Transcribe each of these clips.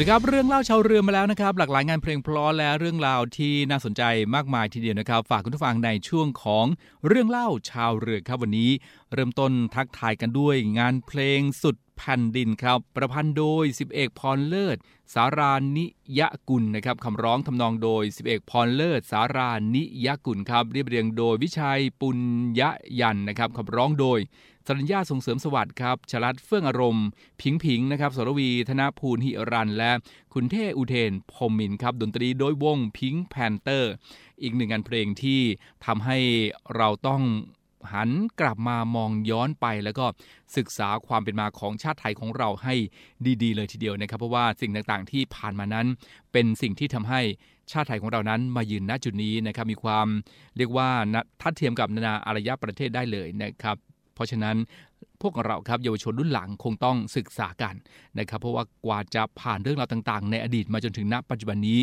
สวัสดีครับ เรื่องเล่าชาวเรือมาแล้วนะครับ หลากหลายงานเพลงเพลาะและเรื่องราวที่น่าสนใจมากมายทีเดียวนะครับ ฝากคุณผู้ฟังในช่วงของเรื่องเล่าชาวเรือครับวันนี้ เริ่มต้นทักทายกันด้วยงานเพลงสุดแผ่นดินครับ ประพันธ์โดย สิบเอกพรเลิศ สารานิยกุลนะครับคำร้องทำนองโดย สิบเอกพรเลิศ สารานิยกุลครับเรียบเรียงโดยวิชัยปุญญยันนะครับคำร้องโดย สรัญญาส่งเสริมสวัสดิ์ครับชลัดเฟื่องอารมณ์ ปิงปิงนะครับสรวีย์ ธนพูนหิรัญ และคุณเทอุเทนพมมินครับ ดนตรีโดยวงพิงค์แพนเตอร์ อีกหนึ่งงานเพลงที่ทำให้เราต้องหันกลับมามองย้อนไปแล้วก็ศึกษาความเป็นมาของชาติไทยของเราให้ดี ๆ เลยทีเดียวนะครับ เพราะว่าสิ่งต่างๆที่ผ่านมานั้น เป็นสิ่งที่ทำให้ชาติไทยของเรานั้นมายืนณจุดนี้นะครับมีความเรียกว่าทัดเทียมกับนานาอารยประเทศได้เลยนะครับ ราะฉะนั้นพวกเราครับเยาวชนรุ่นหลังคงต้องศึกษากันนะครับ เพราะว่ากว่าจะผ่านเรื่องราวต่างๆ ในอดีตมาจนถึงณปัจจุบันนี้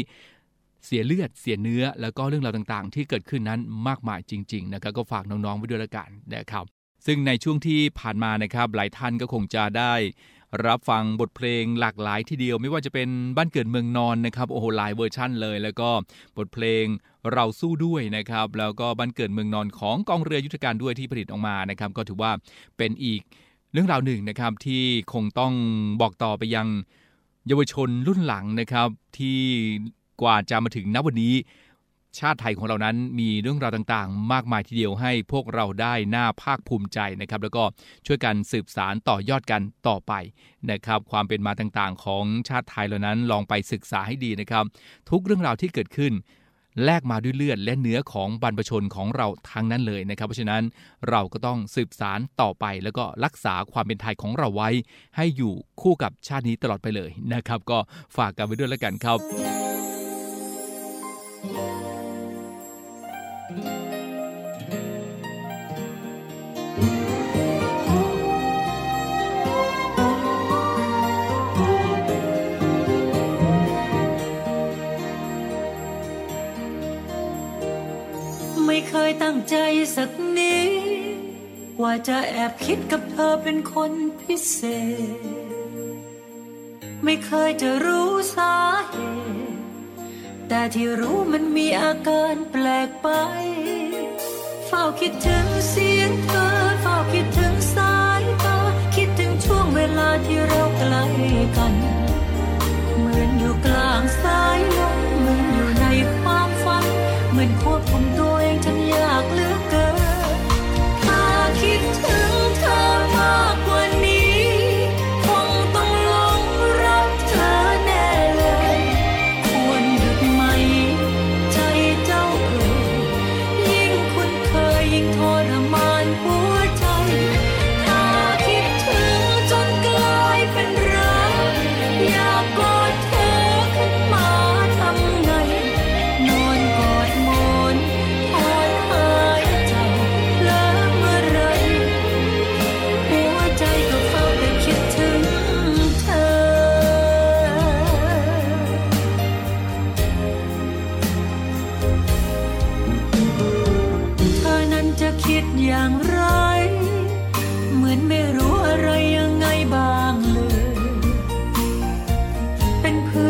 เสียเลือดเสียเนื้อ แล้วก็เรื่องราวต่างๆ ที่เกิดขึ้นนั้นมากมายจริงๆนะครับก็ฝากน้องๆไว้ด้วยละกันนะครับ ซึ่งในช่วงที่ผ่านมานะครับหลายท่านก็คงจะได้ รับฟังบทเพลงหลากหลายทีเดียว ไม่ว่าจะเป็นบ้านเกิดเมืองนอนนะครับโอ้โหหลายเวอร์ชั่นเลย แล้วก็บทเพลงเราสู้ด้วยนะครับแล้วก็บ้านเกิดเมืองนอนของกองเรือยุทธการด้วยที่ผลิตออกมานะครับก็ถือว่าเป็นอีกเรื่องราวหนึ่งนะครับที่คงต้องบอกต่อไปยังเยาวชนรุ่นหลังนะครับที่กว่าจะมาถึงณวันนี้ ชาติไทยของเรานั้นมีเรื่องราวต่างๆ มากมายทีเดียวให้พวกเราได้หน้าภาคภูมิใจนะครับ แล้วก็ช่วยกันสืบสารต่อยอดกันต่อไปนะครับ ความเป็นมาต่างๆ ของชาติไทยเหล่านั้นลองไปศึกษาให้ดีนะครับ ทุกเรื่องราวที่เกิดขึ้นแลกมาด้วยเลือดและเนื้อของบรรพชนของเราทั้งนั้นเลยนะครับ เพราะฉะนั้นเราก็ต้องสืบสารต่อไป แล้วก็รักษาความเป็นไทยของเราไว้ ให้อยู่คู่กับชาตินี้ตลอดไปเลยนะครับ ก็ฝากกันไว้ด้วยแล้วกันครับ เคยตั้งใจสักนิดว่าจะแอบคิดกับเธอเป็นคนพิเศษ ไม่เคยจะรู้สาเหตุ แต่ที่รู้มันมีอาการแปลกไป เฝ้าคิดถึงเสียงเธอ เฝ้าคิดถึงสายตาคิดถึงช่วงเวลาที่เราใกล้กัน เหมือนอยู่กล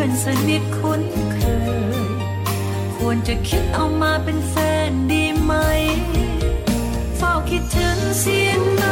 อนสนิทคุ้นเคย ควรจะคิดเอามาเป็นแฟนดีไหม เฝ้าคิดถึงเสียงเธ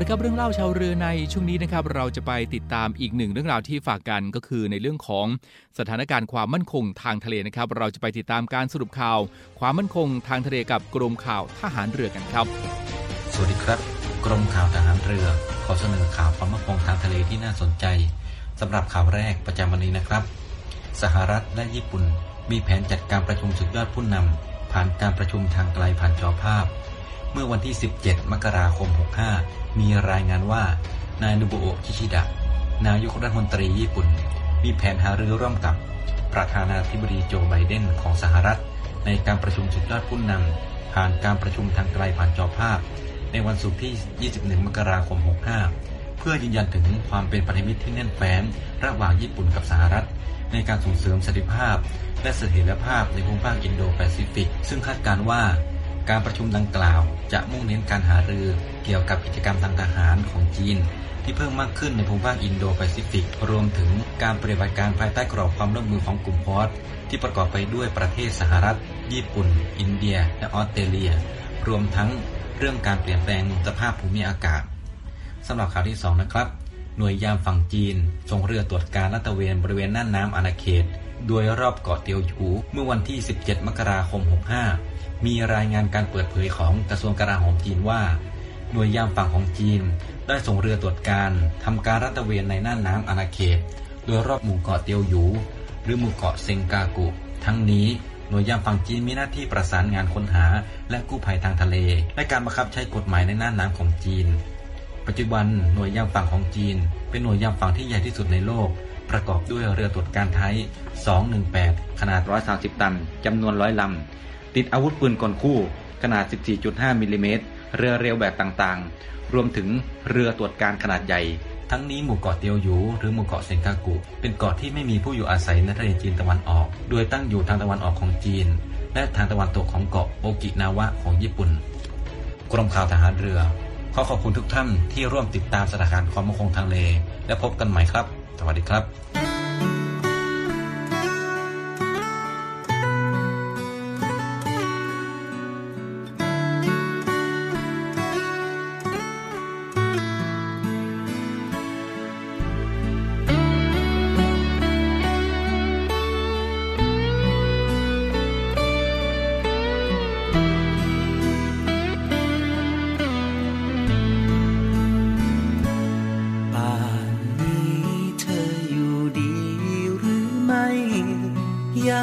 ละครับเรื่องเล่าชาวเรือในช่วงนี้นะครับเราจะไปติดตามอีกหนึ่งเรื่องราวที่ฝากกันก็คือในเรื่องของสถานการณ์ความมั่นคงทางทะเลนะครับ เราจะไปติดตามการสรุปข่าว ความมั่นคงทางทะเลกับกรมข่าวทหารเรือกันครับ สวัสดีครับ กรมข่าวทหารเรือ ขอเสนอข่าวความมั่นคงทางทะเลที่น่าสนใจสำหรับข่าวแรกประจำวันนี้นะครับ สหรัฐและญี่ปุ่น มีแผนจัดการประชุมสุดยอดผู้นำผ่านการประชุมทางไกลผ่านจอภาพ เมื่อวันที่ 17 มกราคม 65 มีรายงานว่า นายนุบุโอะคิชิดะ นายกรัฐมนตรีญี่ปุ่น มีแผนหารือร่วมกับประธานาธิบดีโจไบเดนของสหรัฐ ในการประชุมสุดยอดผู้นำผ่านการประชุมทางไกลผ่านจอภาพ ในวันศุกร์ที่ 21 มกราคม 65 เพื่อยืนยันถึงความเป็นพันธมิตรที่แน่นแฟ้นระหว่างญี่ปุ่นกับสหรัฐ ในการส่งเสริมสันติภาพ และเสถียรภาพในภูมิภาคอินโดแปซิฟิก ซึ่งคาดการณ์ว่า การประชุมดังกล่าว จะมุ่งเน้นการหารือเกี่ยวกับกิจกรรมทางทหารของจีน ที่เพิ่มมากขึ้นในภูมิภาคอินโดแปซิฟิก รวมถึงการปฏิบัติการภายใต้กรอบความร่วมมือของกลุ่มพอสที่ประกอบไปด้วยประเทศสหรัฐ ญี่ปุ่น อินเดีย และออสเตรเลีย รวมทั้งเรื่องการเปลี่ยนแปลงสภาพภูมิอากาศสำหรับข่าวที่ 2 นะครับ หน่วยยามฝั่งจีนส่งเรือตรวจการลาดตระเวนบริเวณน่านน้ำอาณาเขต โดยรอบเกาะเตียวหยูเมื่อวันที่ 17 มกราคม 65 มีรายงานการเปิดเผยของกระทรวงกลาโหมจีนว่า หน่วยยามฝั่งของจีน ได้ส่งเรือตรวจการทำการลาดตเวนในน่านน้ำอาณาเขต โดยรอบหมู่เกาะเตียวหยู หรือหมู่เกาะเซงกากุ ทั้งนี้หน่วยยามฝั่งจีนมีหน้าที่ประสานงานค้นหา และกู้ภัยทางทะเล และการบังคับใช้กฎหมายในน่านน้ำของจีน ปัจจุบันหน่วยยามฝั่งของจีน เป็นหน่วยยามฝั่งที่ใหญ่ที่สุดในโลก ประกอบด้วยเรือตรวจการไทย 218 ขนาด 130 ตันจำนวนร้อยลำ ติดอาวุธปืนกลคู่ ขนาด 14.5 มิลลิเมตร เรือเร็วแบบต่างๆ รวมถึงเรือตรวจการขนาดใหญ่ ทั้งนี้หมู่เกาะเตียวหยูหรือหมู่เกาะเซนกากุ เป็นเกาะที่ไม่มีผู้อยู่อาศัยในทะเลจีนตะวันออก โดยตั้งอยู่ทางตะวันออกของจีน และทางตะวันตกของเกาะโอกินาวะของญี่ปุ่น กรมข่าวทหารเรือ ขอขอบคุณทุกท่านที่ร่วมติดตามสถานการณ์ความมั่นคงทางทะเล และพบกันใหม่ครับ สวัสดีครับ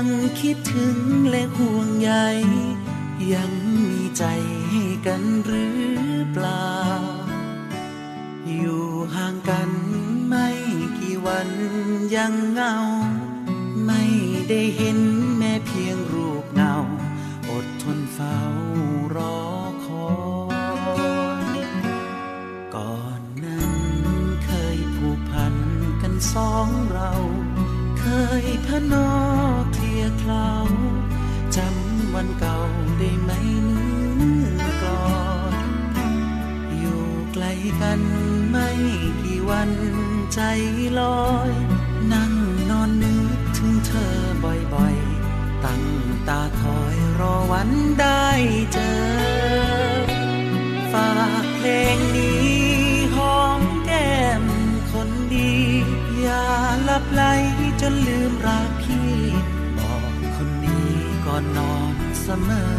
ยังคิดถึงและห่วงใยยังมีใจให้กันหรือเปล่า อยู่ห่างกันไม่กี่วันยังเหงา ไม่ได้เห็น กันไม่กี่วันใจลอย นั่งนอนนึกถึงเธอบ่อยๆ ตั้งตาคอยรอวันได้เจอ ฝากเพลงนี้หอมแก้มคนดี อย่าลับไหลจนลืมรักพี่ บอกคนนี้ก่อนนอนเสมอ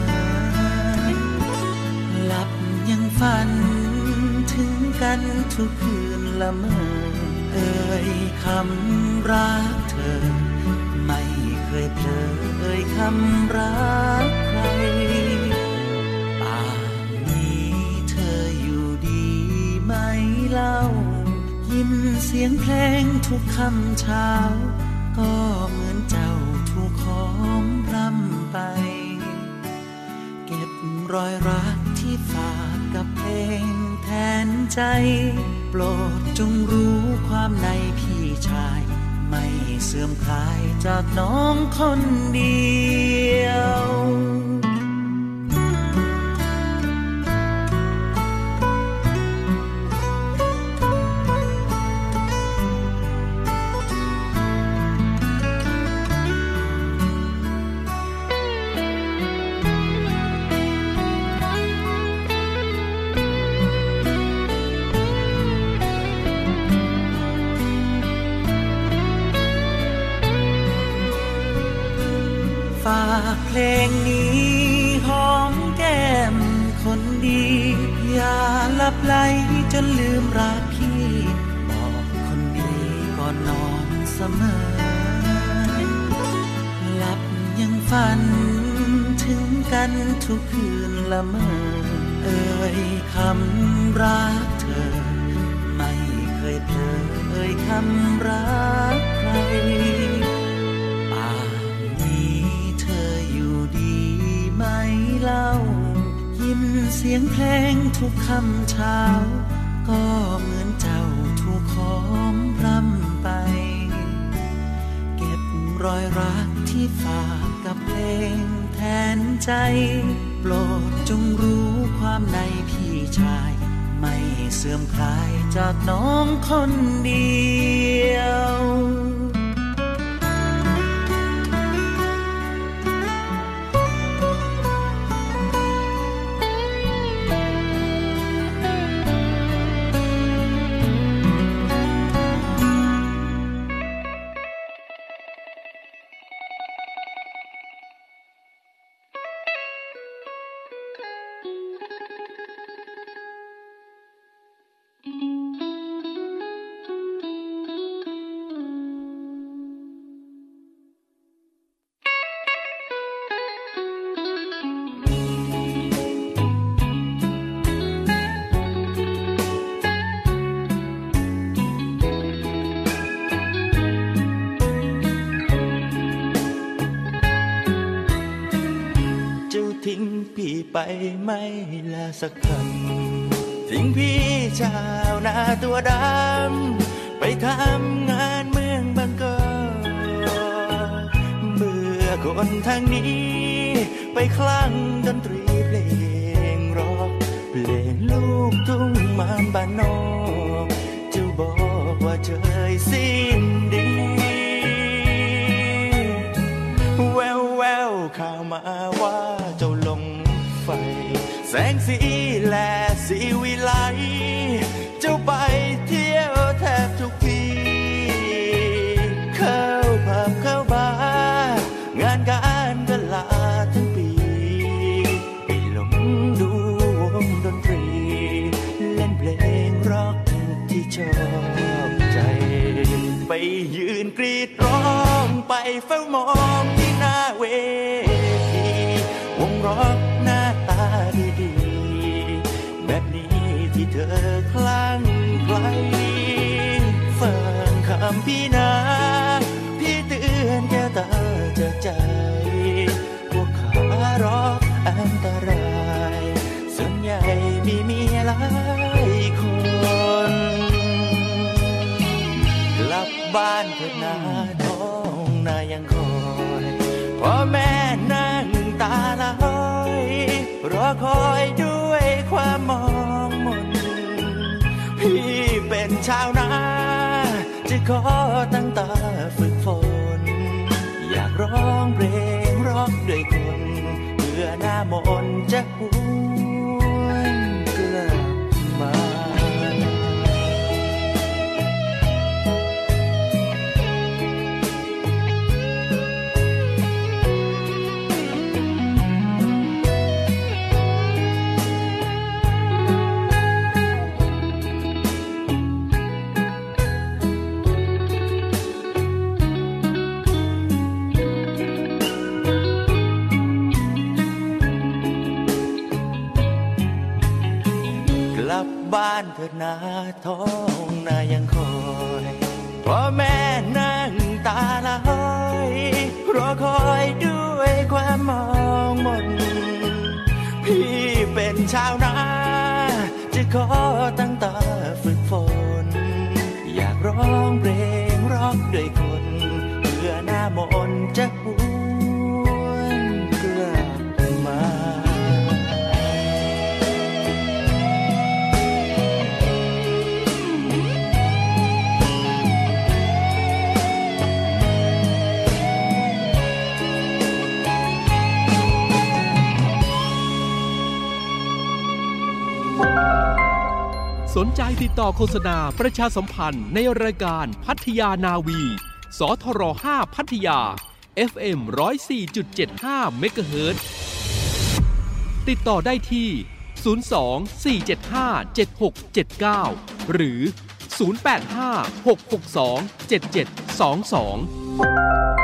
หลับยังฝันันทุกคืนละเมอเอ่ยคำรักเธอ ไม่เคยเผลอเอ่ยคำรักใครป่านนี้เธออยู่ดีไหมเล่า ยินเสียงเพลงทุกคำเช้า ก็เหมือนเจ้าถูกของรำไป เก็บรอยรักที่ฝากกับเพลง นใจ โปรดจงรู้ความในพี่ชาย ไม่เสื่อมคลายจากน้องคนเดียว ทุกคืนละเมอเอ่ยคำรักเธอ ไม่เคยเผลอเอ่ยคำรักใครป่านนี้เธออยู่ดีไหมเล่า ยินเสียงเพลงทุกคำเช้า ก็เหมือนเจ้าถูกของรำไป เก็บรอยรักที่ฝากกับเพลง นใจ โปรดจงรู้ความในพี่ชาย ไม่เสื่อมคลายจากน้องคนเดียว ไปไม่ละสักคำทิ้งพี่ชาวนาตัวดำ ไปทำงานเมืองบางกอกเมื่อคนทางนี้ ไปคลั่งดนตรีเพลงร็อกเพลงลูกทุ่งมามบ้านนอกจ้าบอกว่าเจยสิ้น สีแลสีวิไลเจ้าไปเที่ยวแทบทุกที เข้าผับเข้าบาร์งานการก็ลาทั้งปีไปหลงดูวงดนตรี เล่นเพลงร็อกที่ชอบใจ ไปยืนกรีดร้องไปเฝ้ามองที่หน้าเวทีวงร็อกำพี่นา พี่เตือนแก้วตาจะใจ พวกขารอกอันตราย ส่วนใหญ่มีเมียหลายคน กลับบ้านเถิดนาท้องนายังคอยพ่อแม่นั่งตาลอยรอคอยด้วยความมองมนพี่เป็นชาวนา ขอตั้งตาฝึกฝน อยากร้องเพลงร้องด้วยคน เพื่อหน้ามนจะหู ใจติดต่อโฆษณาประชาสัมพันธ์ในรายการพัทยานาวี สทร5พัทยา FM 104.75เมกะเฮิรติดต่อได้ที่ 02 475 7679 หรือ 085 662 7722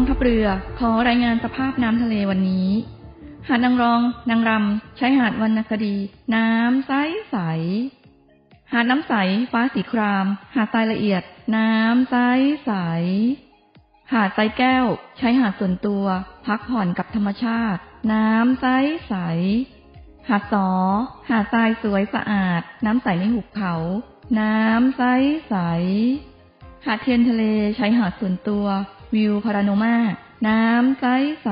องทัพเรือขอรายงานสภาพน้ำทะเลวันนี้ หาดนางรอง นางรำใช้หาดวรรณคดี น้ำใสใส หาดน้ำใส ฟ้าสีคราม หาดทรายละเอียด น้ำใสใส หาดทรายแก้ว ใช้หาดส่วนตัว พักผ่อนกับธรรมชาติ น้ำใสใส หาดสอ หาดทรายสวยสะอาด น้ำใสในหุบเขา น้ำใสใส หาดเทียนทะเลใช้หาดส่วนตัว วิวพาราโนมา น้ำใสใส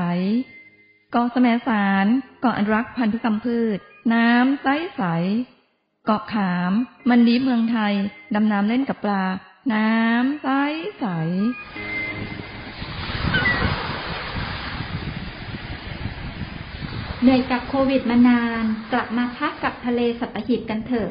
เกาะแสมสารเกาะอนุรักษ์พันธุกรรมพืช น้ำใสใสเกาะขาม มันดีเมืองไทย ดำน้ำเล่นกับปลา น้ำใสใสเหนื่อยกับโควิดมานาน กลับมาพักกับทะเลสัตหีบกันเถอะ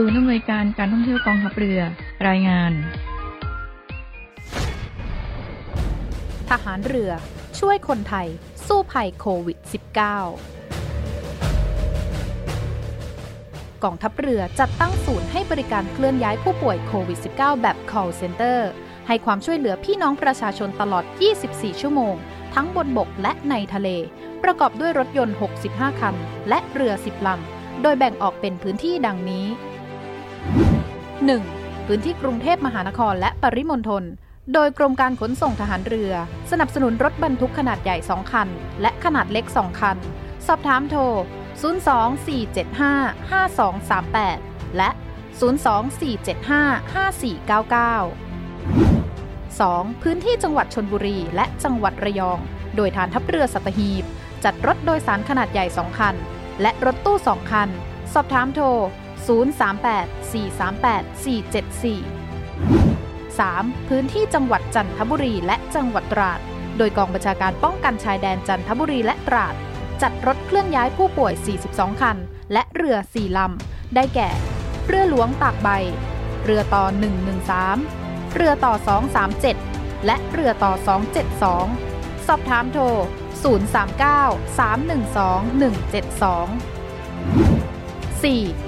ศูนย์อำนวยการการท่องเที่ยวกองทัพเรือ รายงาน ทหารเรือช่วยคนไทย สู้ภัยโควิด -19 กองทัพเรือจัดตั้งศูนย์ให้บริการเคลื่อนย้ายผู้ป่วยโควิด -19 แบบ call center ให้ความช่วยเหลือพี่น้องประชาชนตลอด 24 ชั่วโมง ทั้งบนบกและในทะเล ประกอบด้วยรถยนต์ 65 คัน และเรือ 10 ลำโดยแบ่งออกเป็นพื้นที่ดังนี้ 1. พื้นที่กรุงเทพมหานครและปริมณฑล โดยกรมการขนส่งทหารเรือ สนับสนุนรถบรรทุกขนาดใหญ่ 2 คัน และขนาดเล็ก 2 คัน สอบถามโทร 024755238 และ 024755499 2. พื้นที่จังหวัดชนบุรีและจังหวัดระยอง โดยฐานทัพเรือสัตหีบ จัดรถโดยสารขนาดใหญ่ 2 คัน และรถตู้ 2 คัน สอบถามโทร 038-438-474 3. พื้นที่จังหวัดจันทบุรีและจังหวัดตราด โดยกองบัญชาการป้องกันชายแดนจันทบุรีและตราด จัดรถเคลื่อนย้ายผู้ป่วย 42 คัน และเรือ 4 ลำ ได้แก่ เรือหลวงตากใบ เรือต่อ 113 เรือต่อ 237 และเรือต่อ 272 สอบถามโทร 039-312-172 4.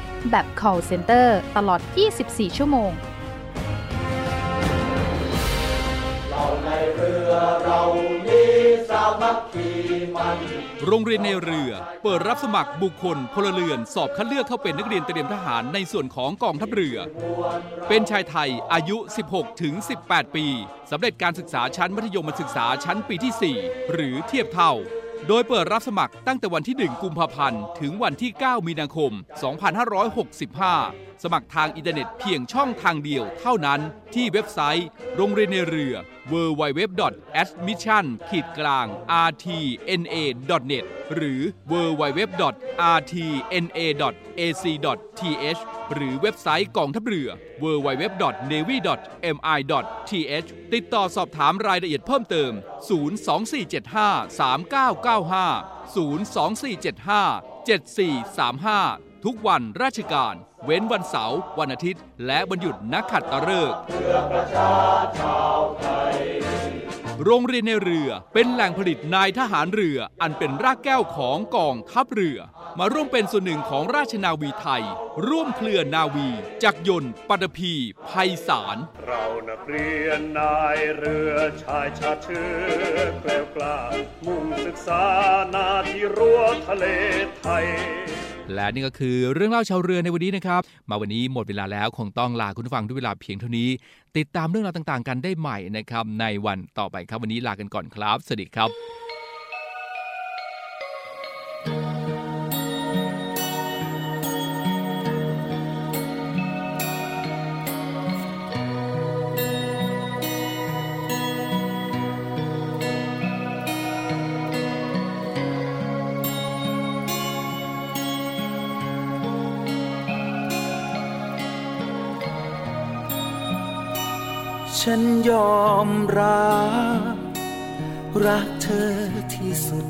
แบบ call center ตลอด 24 ชั่วโมงโรงเรียนในเรือเปิดรับสมัครบุคคลพลเรือนสอบคัดเลือกเข้าเป็นนักเรียนเตรียมทหารในส่วนของกองทัพเรือ เป็นชายไทยอายุ 16 ถึง 18 ปีสำเร็จการศึกษาชั้นมัธยมศึกษาชั้นปีที่ 4 หรือเทียบเท่า โดยเปิดรับสมัครตั้งแต่วันที่ 1 กุมภาพันธ์ ถึงวันที่ 9 มีนาคม 2565 สมัครทางอินเทอร์เน็ตเพียงช่องทางเดียวเท่านั้นที่เว็บไซต์ โรงเรียนนายเรือ w w w a d m i s s i o n กลาง rtna.net หรือ www.rtna.ac.th หรือเว็บไซต์กองทัพเรือ www.navy.mi.th ติดต่อสอบถามรายละเอียดเพิ่มเติม 024753995 024757435 ทุกวันราชการ เว้นวันเสาร์วันอาทิตย์ และวันหยุดนักขัตฤกษ์ โรงเรียนในเรือเป็นแหล่งผลิตนายทหารเรืออันเป็นรากแก้วของกองทัพเรือ มาร่วมเป็นส่วนหนึ่งของราชนาวีไทย ร่วมเคลื่อนนาวี จักรยนต์ปัตภีภัยสาร เรานักเรียนนายเรือชายชาติเชื้อแกล้วกล้ามุ่งศึกษานาที่รั้วทะเลไทยและนี่ก็คือเรื่องเล่าชาวเรือในวันนี้นะครับ มาวันนี้หมดเวลาแล้วคงต้องลาคุณผู้ฟังด้วยเวลาเพียงเท่านี้ ติดตามเรื่องราวต่างๆ กันได้ใหม่นะครับในวันต่อไปครับวันนี้ลากันก่อนครับ สวัสดีครับ ฉันยอมรับ รักเธอที่สุด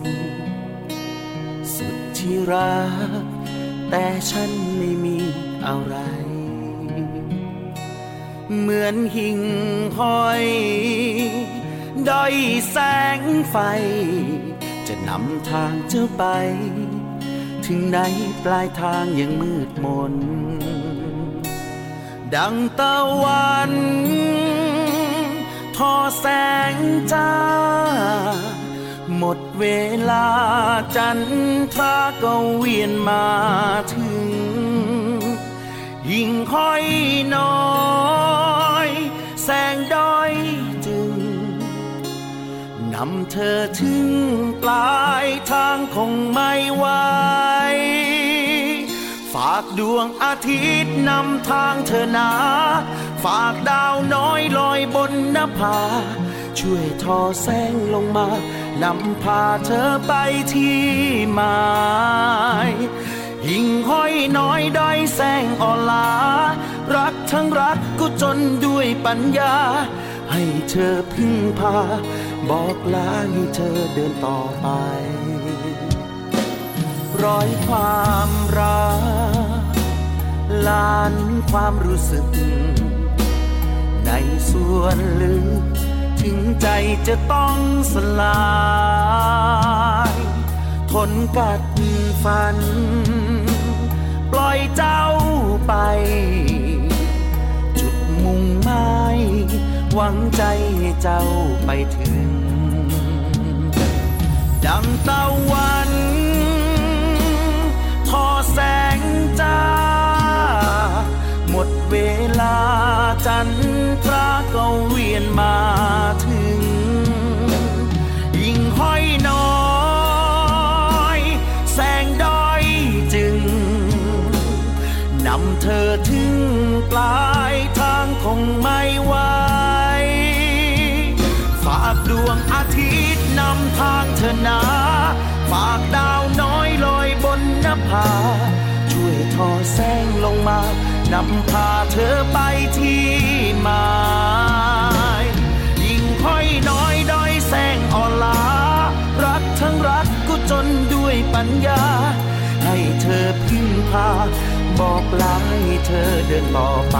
สุดที่รัก แต่ฉันไม่มีอะไร เหมือนหิ่งห้อยด้อยแสงไฟ จะนำทางเจ้าไป ถึงไหนปลายทางยังมืดมน ดังตะวัน อแสงจ้า หมดเวลาจันทราก็เวียนมาถึง ยิ่งค่อยน้อย แสงด้อยจึงนำเธอถึงปลายทางคงไม่ไหวฝากดวงอาทิตย์นำทางเธอนา ฝากดาวน้อยลอยบนนภา ช่วยทอแสงลงมานำพาเธอไปที่หมายยิ่งห้อยน้อยด้อยแสงอ่อนลา รักทั้งรักก็จนด้วยปัญญา ให้เธอพึ่งพา บอกลาให้เธอเดินต่อไป ร้อยความรักล้านความรู้สึก ในส่วนลึกถึงใจจะต้องสลายทนกัดฟัน ปล่อยเจ้าไป จุดมุ่งหมายหวังใจให้เจ้าไปถึง ดังตะวัน นทราก็เวียนมาถึง ยิ่งห้อยน้อย แสงด้อยจึงนำเธอถึงปลายทางคงไม่ไหวฝากดดวงอาทิตย์นำทางเธอนาฝากดาวน้อยลอยบนนภา ช่วยทอแสงลงมา นำพาเธอไปที่หมายยิ่งค่อยน้อยด้อยแสงอ่อนลารักทั้งรักก็จนด้วยปัญญา ให้เธอพึ่งพา บอกลาให้เธอเดินต่อไป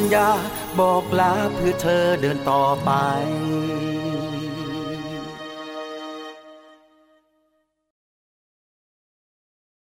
ญญา บอกลาเพื่อเธอเดินต่อไป